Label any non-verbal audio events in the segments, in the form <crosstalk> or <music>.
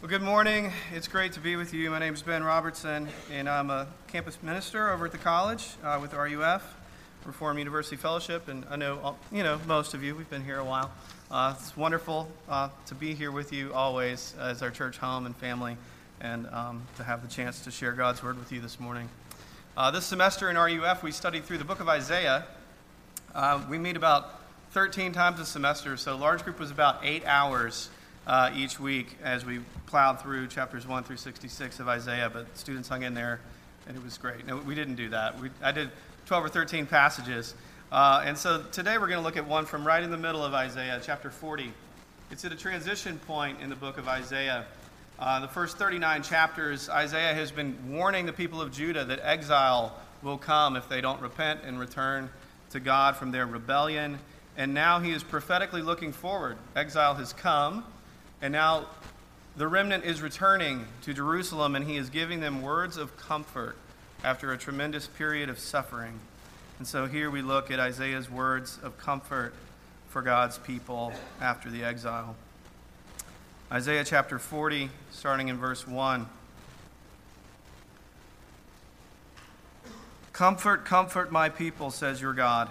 Well, good morning. It's great to be with you. My name is Ben Robertson, and I'm a campus minister over at the college uh, with RUF, Reform University Fellowship. And I know, all- you know, most of you. We've been here a while. Uh, it's wonderful uh, to be here with you always as our church home and family, and um, to have the chance to share God's word with you this morning. Uh, this semester in RUF, we studied through the book of Isaiah. Uh, we meet about 13 times a semester, so large group was about eight hours uh, each week as we plowed through chapters 1 through 66 of Isaiah, but students hung in there, and it was great. No, we didn't do that. We, I did 12 or 13 passages. Uh, and so today we're going to look at one from right in the middle of Isaiah, chapter 40. It's at a transition point in the book of Isaiah. Uh, the first 39 chapters, Isaiah has been warning the people of Judah that exile will come if they don't repent and return to God from their rebellion. And now he is prophetically looking forward. Exile has come, and now the remnant is returning to Jerusalem, and he is giving them words of comfort after a tremendous period of suffering. And so here we look at Isaiah's words of comfort for God's people after the exile. Isaiah chapter 40, starting in verse 1. Comfort, comfort my people, says your God.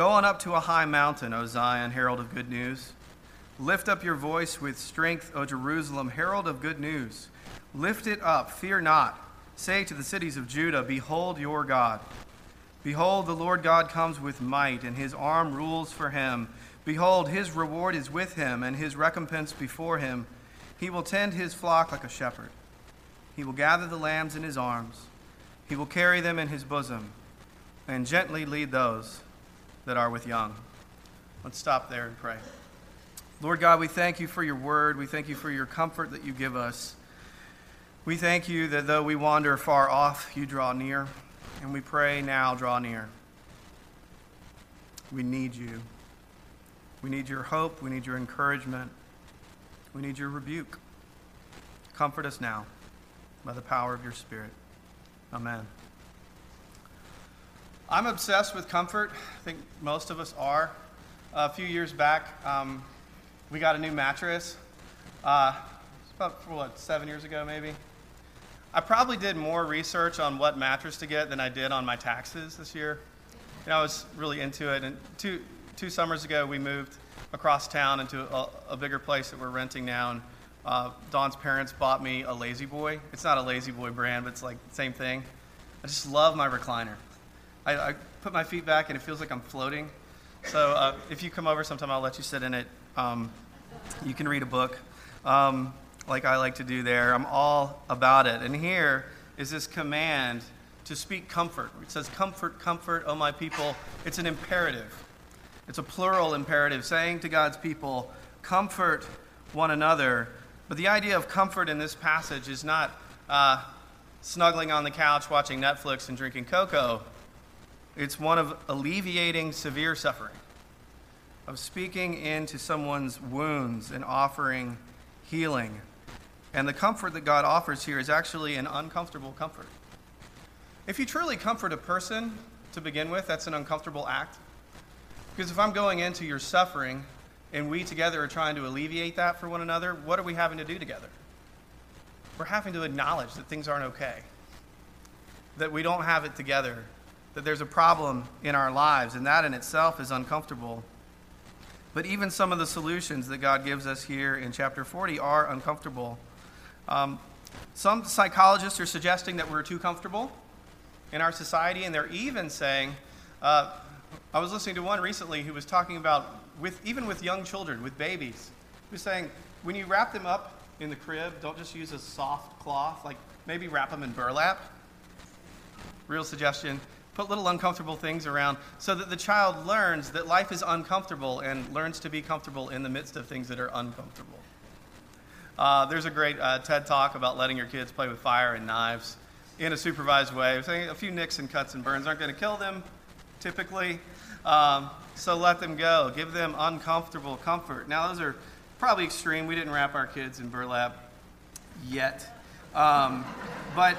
Go on up to a high mountain, O Zion, herald of good news. Lift up your voice with strength, O Jerusalem, herald of good news. Lift it up, fear not. Say to the cities of Judah, Behold your God. Behold, the Lord God comes with might, and his arm rules for him. Behold, his reward is with him, and his recompense before him. He will tend his flock like a shepherd. He will gather the lambs in his arms. He will carry them in his bosom, and gently lead those that are with young. Let's stop there and pray. Lord God, we thank you for your word. We thank you for your comfort that you give us. We thank you that though we wander far off, you draw near. And we pray now, draw near. We need you. We need your hope. We need your encouragement. We need your rebuke. Comfort us now by the power of your Spirit. Amen. I'm obsessed with comfort. I think most of us are. a few years back, um, we got a new mattress. Uh, about, what, seven years ago, maybe? I probably did more research on what mattress to get than I did on my taxes this year. You know, I was really into it. And two, two summers ago, we moved across town into a, a bigger place that we're renting now. And uh, Dawn's parents bought me a La-Z-Boy. It's not a La-Z-Boy brand, but it's like the same thing. I just love my recliner. I, I put my feet back and it feels like I'm floating. So uh, if you come over sometime, I'll let you sit in it. Um, you can read a book um, like I like to do there. I'm all about it. And here is this command to speak comfort. It says, Comfort, comfort, oh my people. It's an imperative, it's a plural imperative, saying to God's people, Comfort one another. But the idea of comfort in this passage is not uh, snuggling on the couch watching Netflix and drinking cocoa. It's one of alleviating severe suffering, of speaking into someone's wounds and offering healing. And the comfort that God offers here is actually an uncomfortable comfort. If you truly comfort a person to begin with, that's an uncomfortable act. Because if I'm going into your suffering and we together are trying to alleviate that for one another, what are we having to do together? We're having to acknowledge that things aren't okay, that we don't have it together, that there's a problem in our lives, and that in itself is uncomfortable. But even some of the solutions that God gives us here in chapter 40 are uncomfortable. Um, some psychologists are suggesting that we're too comfortable in our society, and they're even saying, uh, I was listening to one recently who was talking about, with, even with young children, with babies, he was saying, when you wrap them up in the crib, don't just use a soft cloth, like maybe wrap them in burlap. Real suggestion. Put little uncomfortable things around so that the child learns that life is uncomfortable and learns to be comfortable in the midst of things that are uncomfortable. Uh, there's a great uh, TED talk about letting your kids play with fire and knives in a supervised way. Saying a few nicks and cuts and burns aren't going to kill them, typically. Um, so let them go. Give them uncomfortable comfort. Now, those are probably extreme. We didn't wrap our kids in burlap yet. Um, but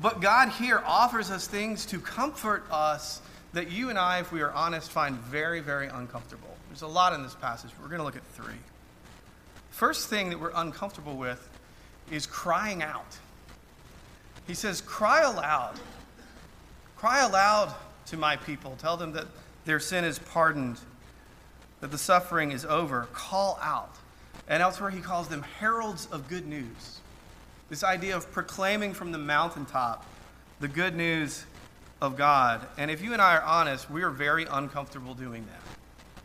but God here offers us things to comfort us that you and I, if we are honest, find very, very uncomfortable. There's a lot in this passage. We're going to look at three. First thing that we're uncomfortable with is crying out. He says, Cry aloud. Cry aloud to my people. Tell them that their sin is pardoned, that the suffering is over. Call out. And elsewhere, he calls them heralds of good news. This idea of proclaiming from the mountaintop the good news of God. And if you and I are honest, we are very uncomfortable doing that.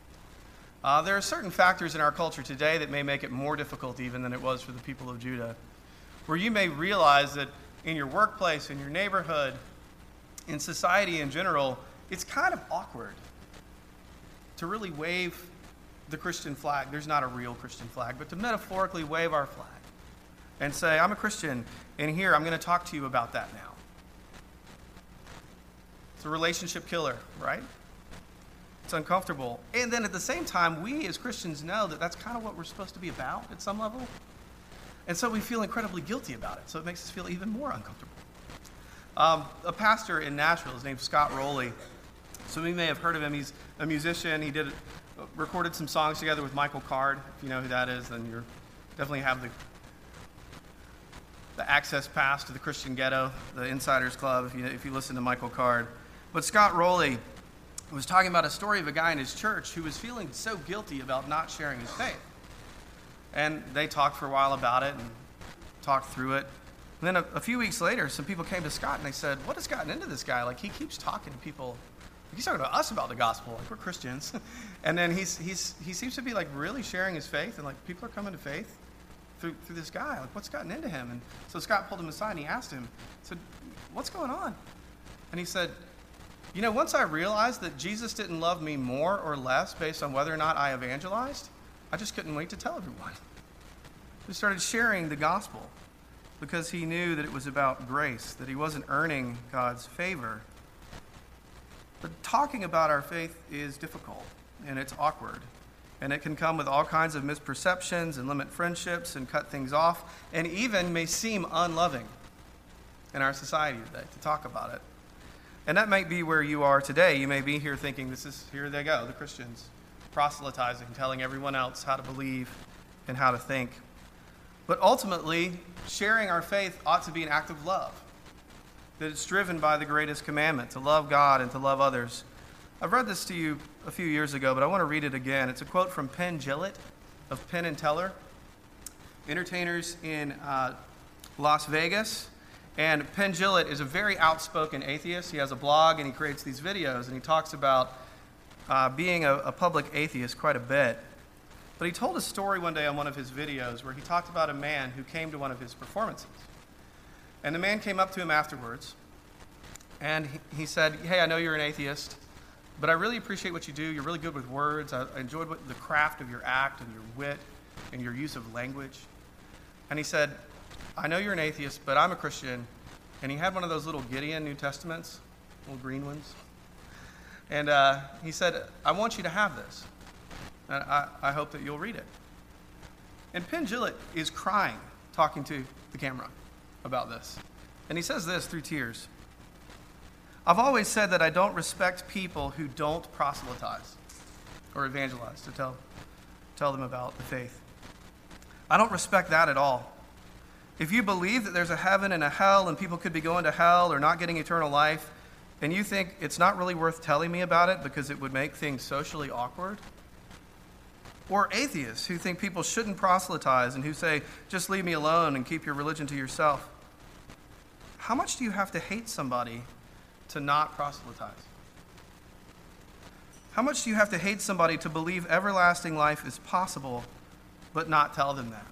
Uh, there are certain factors in our culture today that may make it more difficult even than it was for the people of Judah, where you may realize that in your workplace, in your neighborhood, in society in general, it's kind of awkward to really wave the Christian flag. There's not a real Christian flag, but to metaphorically wave our flag and say, I'm a Christian, and here I'm going to talk to you about that now. It's a relationship killer, right? It's uncomfortable. And then at the same time, we as Christians know that that's kind of what we're supposed to be about at some level. And so we feel incredibly guilty about it. So it makes us feel even more uncomfortable. Um, a pastor in Nashville is named Scott Roley. Some of you may have heard of him. He's a musician. He did recorded some songs together with Michael Card. If you know who that is, then you definitely have the the access pass to the Christian ghetto, the Insiders Club, if you, if you listen to Michael Card. But Scott Roley was talking about a story of a guy in his church who was feeling so guilty about not sharing his faith. And they talked for a while about it and talked through it. And then a, a few weeks later, some people came to Scott and they said, What has gotten into this guy? Like, he keeps talking to people. He's talking to us about the gospel. Like, we're Christians. <laughs> and then he's, he's, he seems to be, like, really sharing his faith, and, like, people are coming to faith through, through this guy. Like, what's gotten into him? And so Scott pulled him aside and he asked him, said, What's going on? And he said, You know, once I realized that Jesus didn't love me more or less based on whether or not I evangelized, I just couldn't wait to tell everyone. <laughs> He started sharing the gospel because he knew that it was about grace, that he wasn't earning God's favor. But talking about our faith is difficult and it's awkward and it can come with all kinds of misperceptions and limit friendships and cut things off, and even may seem unloving in our society today to talk about it. And that might be where you are today. You may be here thinking, this is, here they go, the Christians, proselytizing, telling everyone else how to believe and how to think. But ultimately, sharing our faith ought to be an act of love, that it's driven by the greatest commandment to love God and to love others I've read this to you a few years ago, but I want to read it again. It's a quote from Penn Jillette of Penn and Teller, entertainers in uh, Las Vegas. And Penn Jillette is a very outspoken atheist. He has a blog and he creates these videos and he talks about uh, being a, a public atheist quite a bit. But he told a story one day on one of his videos where he talked about a man who came to one of his performances. And the man came up to him afterwards and he, he said, Hey, I know you're an atheist. But I really appreciate what you do. You're really good with words. I, enjoyed what, the craft of your act and your wit and your use of language. And he said, I know you're an atheist, but I'm a Christian. And he had one of those little Gideon New Testaments, little green ones. And uh, he said, I want you to have this. And I, I hope that you'll read it. And Penn Jillette is crying, talking to the camera about this. And he says this through tears. I've always said that I don't respect people who don't proselytize or evangelize to tell, tell them about the faith. I don't respect that at all. If you believe that there's a heaven and a hell and people could be going to hell or not getting eternal life, and you think it's not really worth telling me about it because it would make things socially awkward, Or atheists who think people shouldn't proselytize and who say, just leave me alone and keep your religion to yourself. How much do you have to hate somebody to not proselytize? How much do you have to hate somebody to believe everlasting life is possible, but not tell them that?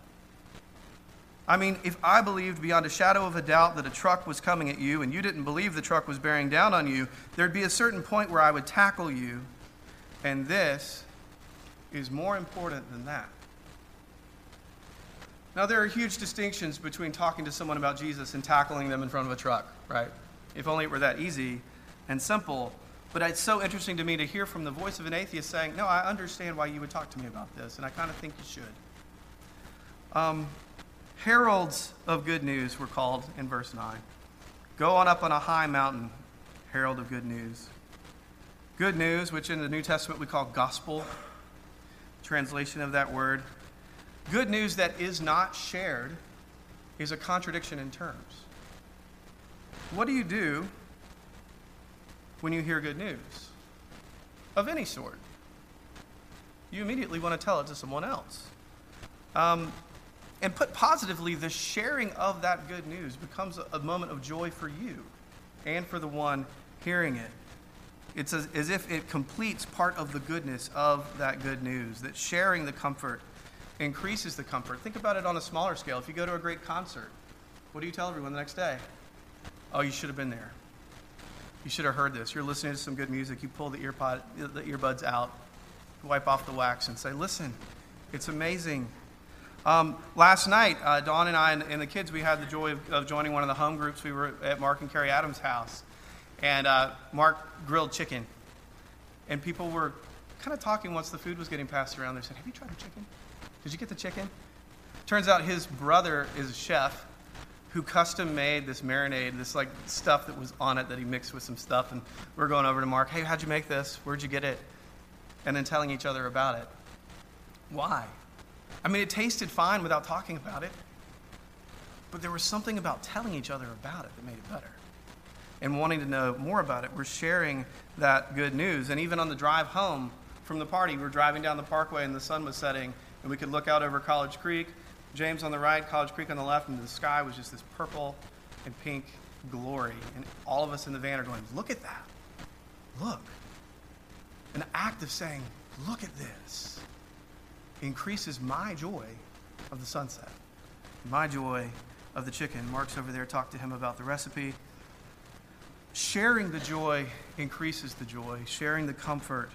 I mean, if I believed beyond a shadow of a doubt that a truck was coming at you and you didn't believe the truck was bearing down on you, there'd be a certain point where I would tackle you, and this is more important than that. Now, there are huge distinctions between talking to someone about Jesus and tackling them in front of a truck, right? If only it were that easy and simple. But it's so interesting to me to hear from the voice of an atheist saying, No, I understand why you would talk to me about this, and I kind of think you should. Um, heralds of good news were called in verse 9. Go on up on a high mountain, herald of good news. Good news, which in the New Testament we call gospel, translation of that word. Good news that is not shared is a contradiction in terms. What do you do when you hear good news of any sort? You immediately want to tell it to someone else. Um, and put positively, the sharing of that good news becomes a, moment of joy for you and for the one hearing it. It's as, as, if it completes part of the goodness of that good news, that sharing the comfort increases the comfort. Think about it on a smaller scale. If you go to a great concert, what do you tell everyone the next day? Oh, you should have been there. You should have heard this. You're listening to some good music. You pull the earpod, the earbuds out, wipe off the wax, and say, "Listen, it's amazing." Um, last night, uh, Dawn and I and, and, the kids, we had the joy of, of, joining one of the home groups. We were at Mark and Carrie Adams' house, and uh, Mark grilled chicken, and people were kind of talking once the food was getting passed around. They said, "Have you tried the chicken? Did you get the chicken?" Turns out his brother is a chef who custom made this marinade, this like stuff that was on it that he mixed with some stuff. And we're going over to Mark, hey, how'd you make this? Where'd you get it? And then telling each other about it. Why? I mean, it tasted fine without talking about it, but there was something about telling each other about it that made it better. And wanting to know more about it, we're sharing that good news. And even on the drive home from the party, we're driving down the parkway and the sun was setting, and we could look out over College Creek James on the right, College Creek on the left, and the sky was just this purple and pink glory. And all of us in the van are going, Look at that. Look. An act of saying, Look at this increases my joy of the sunset, my joy of the chicken. Mark's over there, talk to him about the recipe. Sharing the joy increases the joy. Sharing the comfort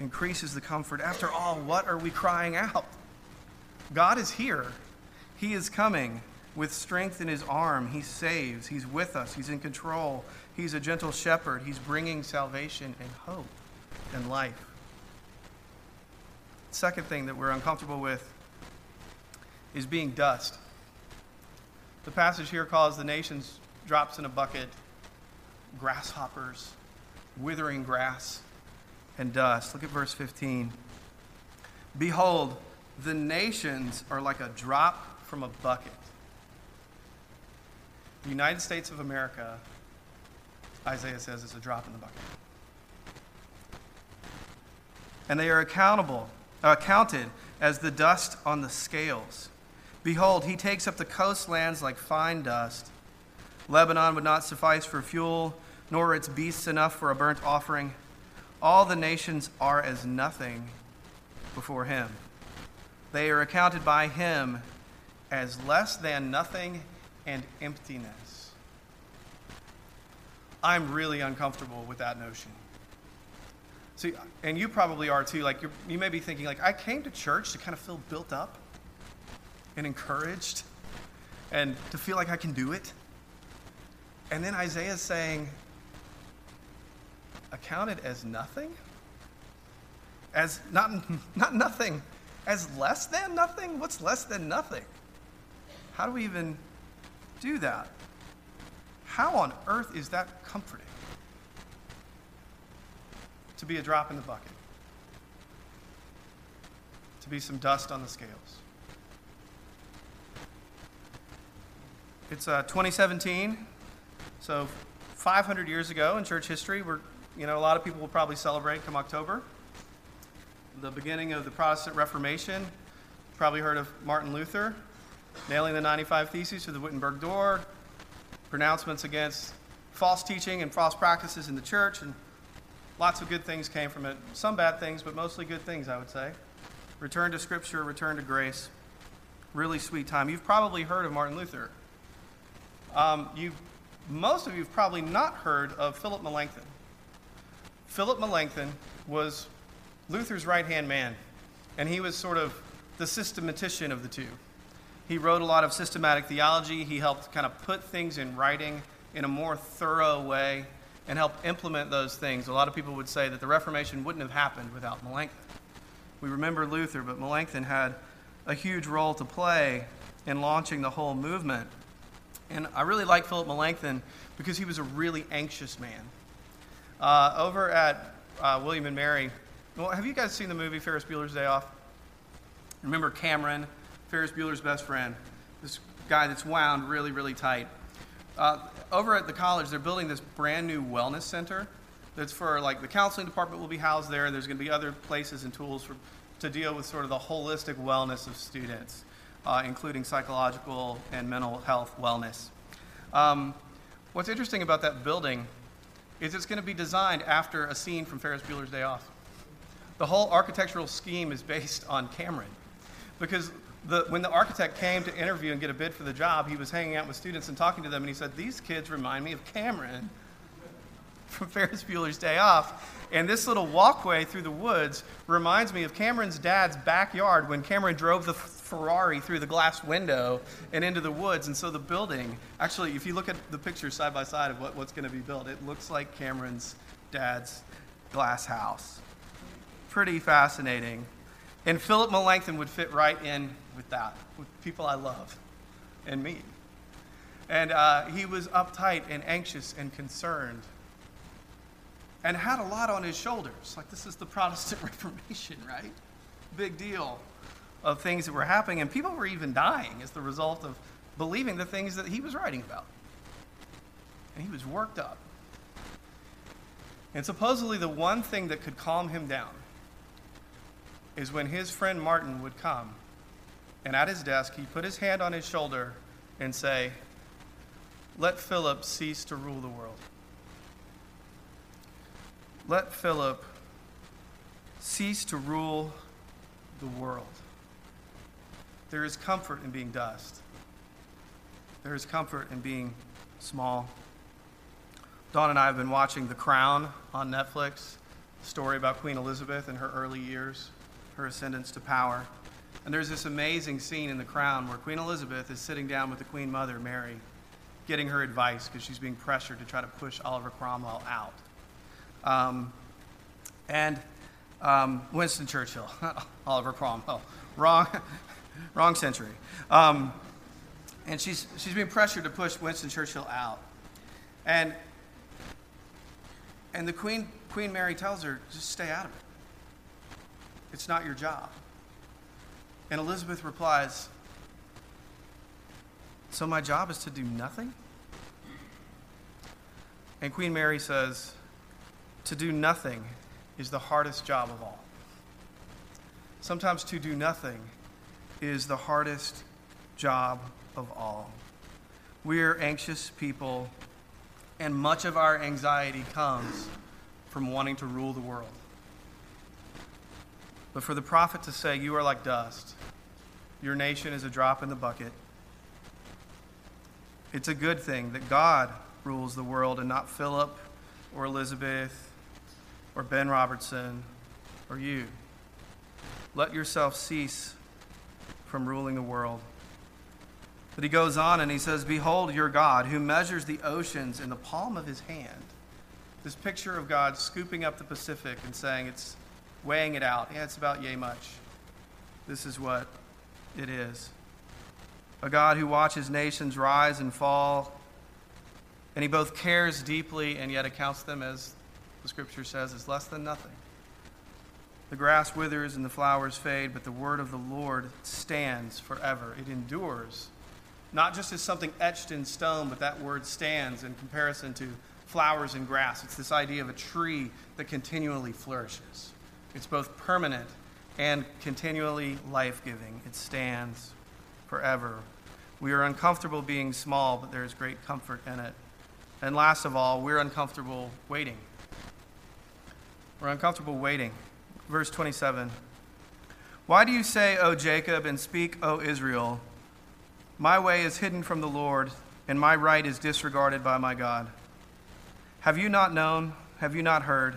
increases the comfort. After all, what are we crying out? God is here. He is coming with strength in his arm. He saves. He's with us. He's in control. He's a gentle shepherd. He's bringing salvation and hope and life. Second thing that we're uncomfortable with is being dust. The passage here calls the nations drops in a bucket, grasshoppers, withering grass, and dust. Look at verse 15. Behold, the nations are like a drop from a bucket. The United States of America, Isaiah says, is a drop in the bucket. And they are accountable, uh, counted as the dust on the scales. Behold, he takes up the coastlands like fine dust. Lebanon would not suffice for fuel, nor its beasts enough for a burnt offering. All the nations are as nothing before him. They are accounted by him as less than nothing and emptiness. I'm really uncomfortable with that notion. See, and you probably are too. Like you may be thinking, like I came to church to kind of feel built up and encouraged, and to feel like I can do it. And then Isaiah is saying, accounted as nothing, as not <laughs> not nothing, as less than nothing? What's less than nothing? How do we even do that? How on earth is that comforting? To be a drop in the bucket, to be some dust on the scales. It's uh, 2017, so 500 years ago in church history, we're, you know, a lot of people will probably celebrate come October. The beginning of the Protestant Reformation. Probably heard of Martin Luther nailing the 95 Theses to the Wittenberg door, pronouncements against false teaching and false practices in the church, and lots of good things came from it. Some bad things, but mostly good things, I would say. Return to Scripture, return to grace. Really sweet time. You've probably heard of Martin Luther. Um, you, most of you have probably not heard of Philip Melanchthon. Philip Melanchthon was Luther's right hand man, and he was sort of the systematician of the two. He wrote a lot of systematic theology. He helped kind of put things in writing in a more thorough way and help implement those things. A lot of people would say that the Reformation wouldn't have happened without Melanchthon. We remember Luther, but Melanchthon had a huge role to play in launching the whole movement. And I really like Philip Melanchthon because he was a really anxious man. Uh, over at uh, William and Mary, well, have you guys seen the movie Ferris Bueller's Day Off? Remember Cameron, Ferris Bueller's best friend, this guy that's wound really, really tight. Uh, over at the college, they're building this brand new wellness center that's for like the counseling department will be housed there. There's going to be other places and tools for, to deal with sort of the holistic wellness of students, uh, including psychological and mental health wellness. Um, what's interesting about that building is it's going to be designed after a scene from Ferris Bueller's Day Off. The whole architectural scheme is based <laughs> on Cameron. Because the, when the architect came to interview and get a bid for the job, he was hanging out with students and talking to them, and he said, These kids remind me of Cameron <laughs> from Ferris Bueller's Day Off. And this little walkway through the woods reminds me of Cameron's dad's backyard when Cameron drove the Ferrari through the glass window and into the woods. And so the building, actually, if you look at the pictures side by side of what, what's going to be built, it looks like Cameron's dad's glass house. Pretty fascinating. And Philip Melanchthon would fit right in with that, with people I love and me. And uh, he was uptight and anxious and concerned and had a lot on his shoulders. Like, this is the <laughs> Protestant Reformation, right? Big deal of things that were happening, and people were even dying as the result of believing the things that he was writing about. And he was worked up. And supposedly, the one thing that could calm him down is when his friend Martin would come, and at his desk, he'd put his hand on his shoulder and say, Let Philip cease to rule the world. Let Philip cease to rule the world. There is comfort in being dust. There is comfort in being small. Dawn and I have been watching The Crown on Netflix, story about Queen Elizabeth in her early years, her ascendance to power. And there's this amazing scene in The Crown where Queen Elizabeth is sitting down with the Queen Mother, Mary, getting her advice because she's being pressured to try to push Oliver Cromwell out. Um, and um, Winston Churchill, <laughs> Oliver Cromwell, wrong, <laughs> wrong century. Um, and she's, she's being pressured to push Winston Churchill out. And, and the Queen, Queen Mary tells her, just stay out of it. It's not your job. And Elizabeth replies, So my job is to do nothing? And Queen Mary says, To do nothing is the hardest job of all. Sometimes to do nothing is the hardest job of all. We're anxious people, and much of our anxiety comes from wanting to rule the world. But for the prophet to say, You are like dust, your nation is a drop in the bucket, it's a good thing that God rules the world and not Philip or Elizabeth or Ben Robertson or you. Let yourself cease from ruling the world. But he goes on and he says, Behold your God, who measures the oceans in the palm of his hand. This picture of God scooping up the Pacific and saying, It's weighing it out. Yeah, it's about yay much. This is what it is. A God who watches nations rise and fall, and he both cares deeply and yet accounts them as the scripture says, is less than nothing. The grass withers and the flowers fade, but the word of the Lord stands forever. It endures, not just as something etched in stone, but that word stands in comparison to flowers and grass. It's this idea of a tree that continually flourishes. It's both permanent and continually life giving. It stands forever. We are uncomfortable being small, but there is great comfort in it. And last of all, we're uncomfortable waiting. We're uncomfortable waiting. Verse 27 Why do you say, O Jacob, and speak, O Israel? My way is hidden from the Lord, and my right is disregarded by my God. Have you not known? Have you not heard?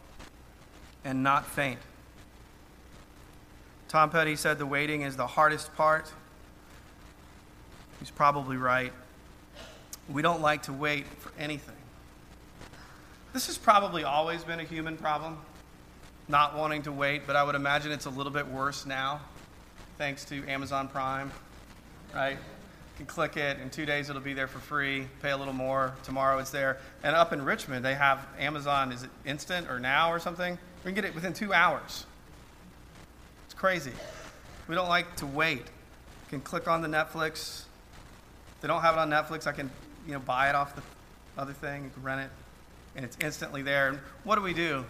and not faint. Tom Petty said the waiting is the hardest part. He's probably right. We don't like to wait for anything. This has probably always been a human problem, not wanting to wait, but I would imagine it's a little bit worse now, thanks to Amazon Prime, right? You can click it, in two days it'll be there for free, pay a little more, tomorrow it's there. And up in Richmond, they have Amazon, is it instant or now or something? We can get it within two hours. It's crazy. We don't like to wait. You can click on the Netflix. If they don't have it on Netflix, I can you know, buy it off the other thing, you can rent it, and it's instantly there. And what do we do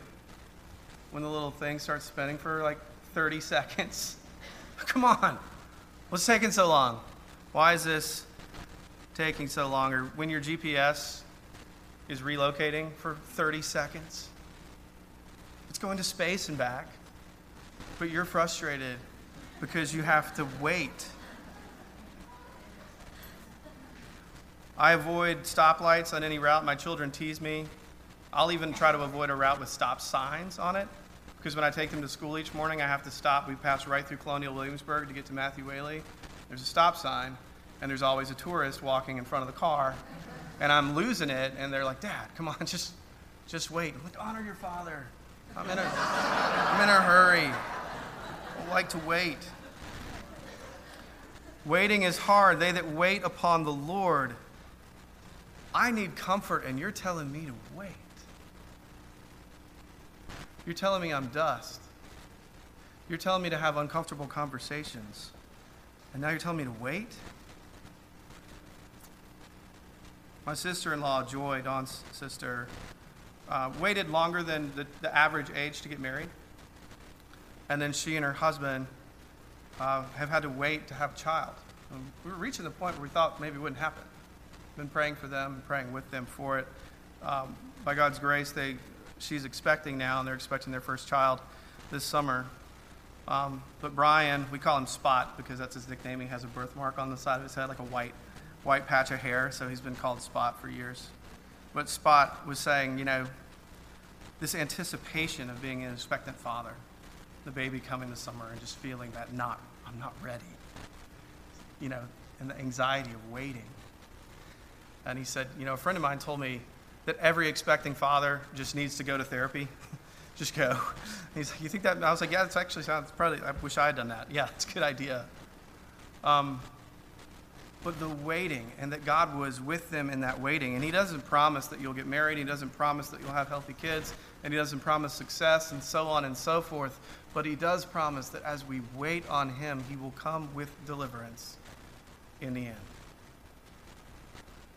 when the little thing starts spinning for like 30 <laughs> seconds? Come on. What's taking so long? Why is this taking so long? Or when your GPS is relocating for 30 seconds, it's going to space and back, but you're frustrated because you have to wait I avoid stoplights on any route. My children tease me. I'll even try to avoid a route with stop signs on it because when I take them to school each morning, I have to stop. We pass right through Colonial Williamsburg to get to Matthew Whaley. There's a stop sign, and there's always a tourist walking in front of the car, and I'm losing it. And they're like, "Dad, come on, <laughs> just, just wait. Honor your father. I'm in a, I'm in a hurry. I don't like to wait. Waiting is hard. They that wait upon the Lord I need comfort, and you're telling me to wait. You're telling me I'm dust. You're telling me to have uncomfortable conversations. And now you're telling me to wait? My sister in law, Joy, Dawn's sister, uh, waited longer than the, the, average age to get married. And then she and her husband uh, have had to wait to have a child. And we were reaching the point where we thought maybe it wouldn't happen been praying for them, and praying with them for it. Um, by God's grace, they, she's expecting now, and they're expecting their first child this summer. Um, but Brian, we call him Spot because that's his nickname. He has a birthmark on the side of his head, like a white, white patch of hair, so he's been called Spot for years. But Spot was saying, you know, this anticipation of being an expectant father, the baby coming this summer, and just feeling that not, I'm not ready, you know, and the anxiety of waiting. And he said, You know, a friend of mine told me that every expecting father just needs to go to therapy. <laughs> just go. <laughs> He's like, You think that? I was like, Yeah, that's actually sounds probably, I wish I had done that. <laughs> Yeah, it's a good idea. Um, but the waiting, and that God was with them in that waiting. And He doesn't promise that you'll get married, He doesn't promise that you'll have healthy kids, and He doesn't promise success, and so on and so forth. But He does promise that as we wait on Him, He will come with deliverance in the end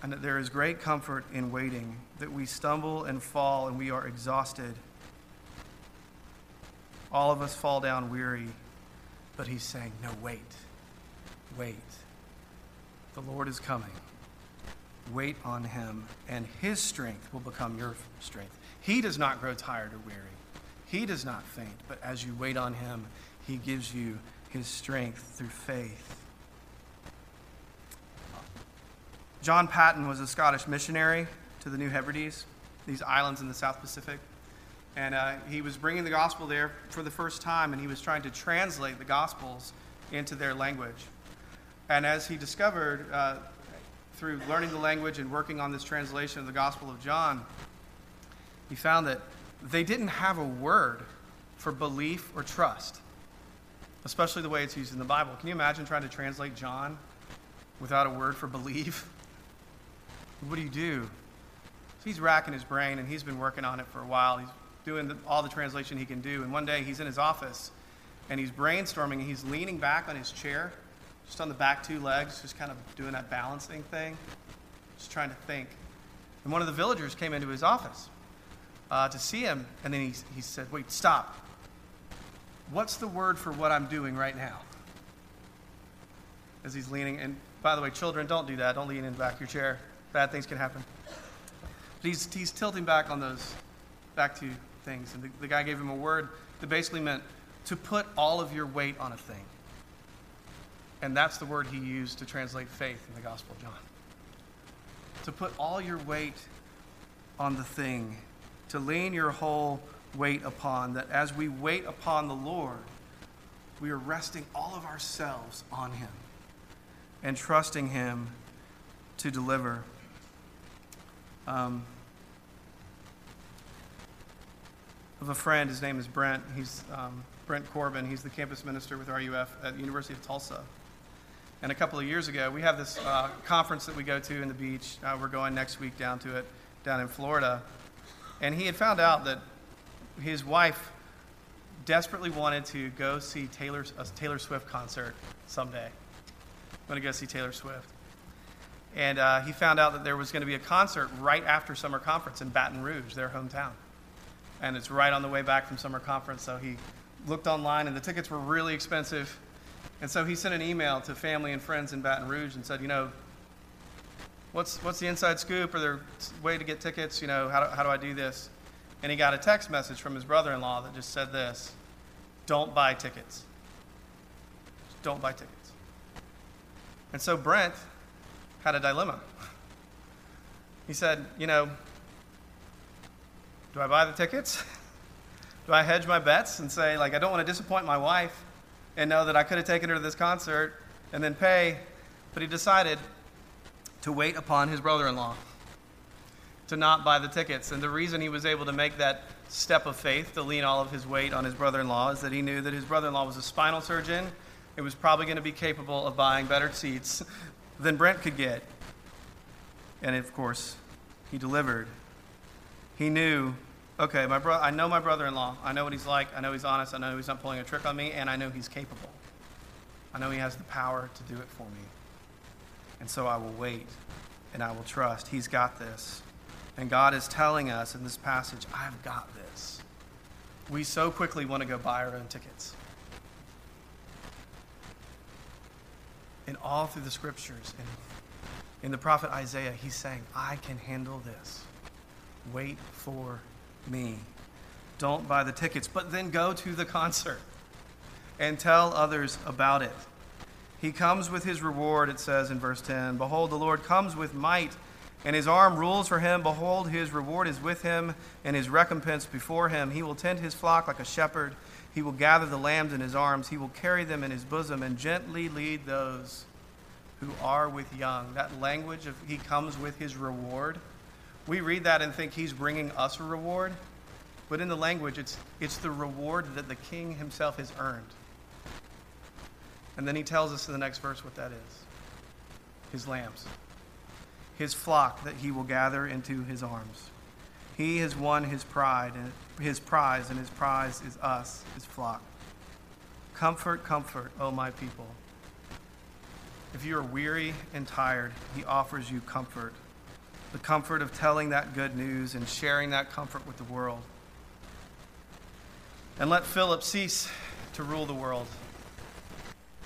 and that there is great comfort in waiting, that we stumble and fall and we are exhausted. All of us fall down weary, but he's saying, No, wait, wait. The Lord is coming. Wait on him, and his strength will become your strength. He does not grow tired or weary, he does not faint, but as you wait on him, he gives you his strength through faith. John Paton was a Scottish missionary to the New Hebrides, these islands in the South Pacific. And uh, he was bringing the gospel there for the first time, and he was trying to translate the gospels into their language. And as he discovered uh, through learning the language and working on this translation of the Gospel of John, he found that they didn't have a word for belief or trust. especially the way it's used in the Bible. Can you imagine trying to translate John without a word for believe? <laughs> What do you do? He's racking his brain, and he's been working on it for a while. He's doing the, all the translation he can do. And one day he's in his office, and he's brainstorming, and he's leaning back on his chair, just on the back two legs, just kind of doing that balancing thing, just trying to think. And one of the villagers came into his office uh, to see him, and then he, he said, Wait, stop. What's the word for what I'm doing right now? As he's leaning, and by the way, children, don't do that. Don't lean in the back of your chair. Bad things can happen. But he's, he's tilting back on those back two things. And the, the guy gave him a word that basically meant to put all of your weight on a thing. And that's the word he used to translate faith in the Gospel of John. To put all your weight on the thing, to lean your whole weight upon, that as we wait upon the Lord, we are resting all of ourselves on Him and trusting Him to deliver. Um, of a friend, his name is Brent. He's um, Brent Corbin. He's the campus minister with RUF at the University of Tulsa. And a couple of years ago, we have this uh, conference that we go to in the beach. Uh, we're going next week down to it down in Florida. And he had found out that his wife desperately wanted to go see Taylor, a Taylor Swift concert someday. I'm going to go see Taylor Swift. And uh, he found out that there was going to be a concert right after summer conference in Baton Rouge, their hometown. And it's right on the way back from summer conference. So he looked online, and the tickets were really expensive. And so he sent an email to family and friends in Baton Rouge and said, you know, what's, what's the inside scoop? Are there way to get tickets? You know, how do, how do I do this? And he got a text message from his brother in law that just said this Don't buy tickets. Just don't buy tickets. And so Brent had a dilemma. <laughs> He said, You know, do I buy the tickets? <laughs> do I hedge my bets and say, like, I don't want to disappoint my wife and know that I could have taken her to this concert and then pay? But he decided to wait upon his brother in law to not buy the tickets. And the reason he was able to make that step of faith to lean all of his weight on his brother in law is that he knew that his brother in law was a spinal surgeon. It was probably going to be capable of buying better seats <laughs> than Brent could get. And of course, he delivered. He knew, okay, my bro- I know my brother in law. I know what he's like. I know he's honest. I know he's not pulling a trick on me. And I know he's capable. I know he has the power to do it for me. And so I will wait and I will trust. He's got this. And God is telling us in this passage, I've got this. We so quickly want to go buy our own tickets. And all through the scriptures, and in the prophet Isaiah, he's saying, I can handle this. Wait for me. Don't buy the tickets, but then go to the concert and tell others about it. He comes with his reward, it says in verse 10. Behold, the Lord comes with might and his arm rules for him. Behold, his reward is with him, and his recompense before him. He will tend his flock like a shepherd. He will gather the lambs in his arms. He will carry them in his bosom and gently lead those who are with young. That language of he comes with his reward. We read that and think he's bringing us a reward, but in the language, it's, it's the reward that the king himself has earned. And then he tells us in the next verse what that is his lambs his flock that he will gather into his arms. He has won his pride and his prize, and his prize is us, his flock. Comfort, comfort, O my people. If you are weary and tired, he offers you comfort. The comfort of telling that good news and sharing that comfort with the world. And let Philip cease to rule the world.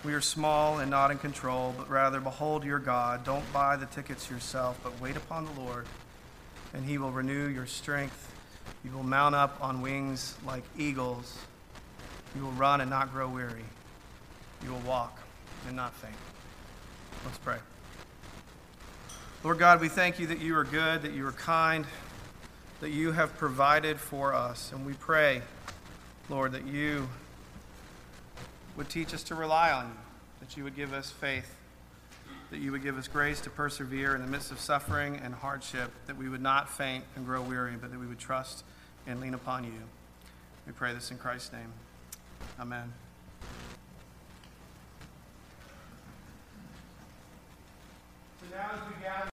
We are small and not in control, but rather behold your God. Don't buy the tickets yourself, but wait upon the Lord, and he will renew your strength. You will mount up on wings like eagles. You will run and not grow weary. You will walk and not faint. Let's pray. Lord God, we thank you that you are good, that you are kind, that you have provided for us. And we pray, Lord, that you would teach us to rely on you, that you would give us faith, that you would give us grace to persevere in the midst of suffering and hardship, that we would not faint and grow weary, but that we would trust and lean upon you. We pray this in Christ's name. Amen. So now as we gather,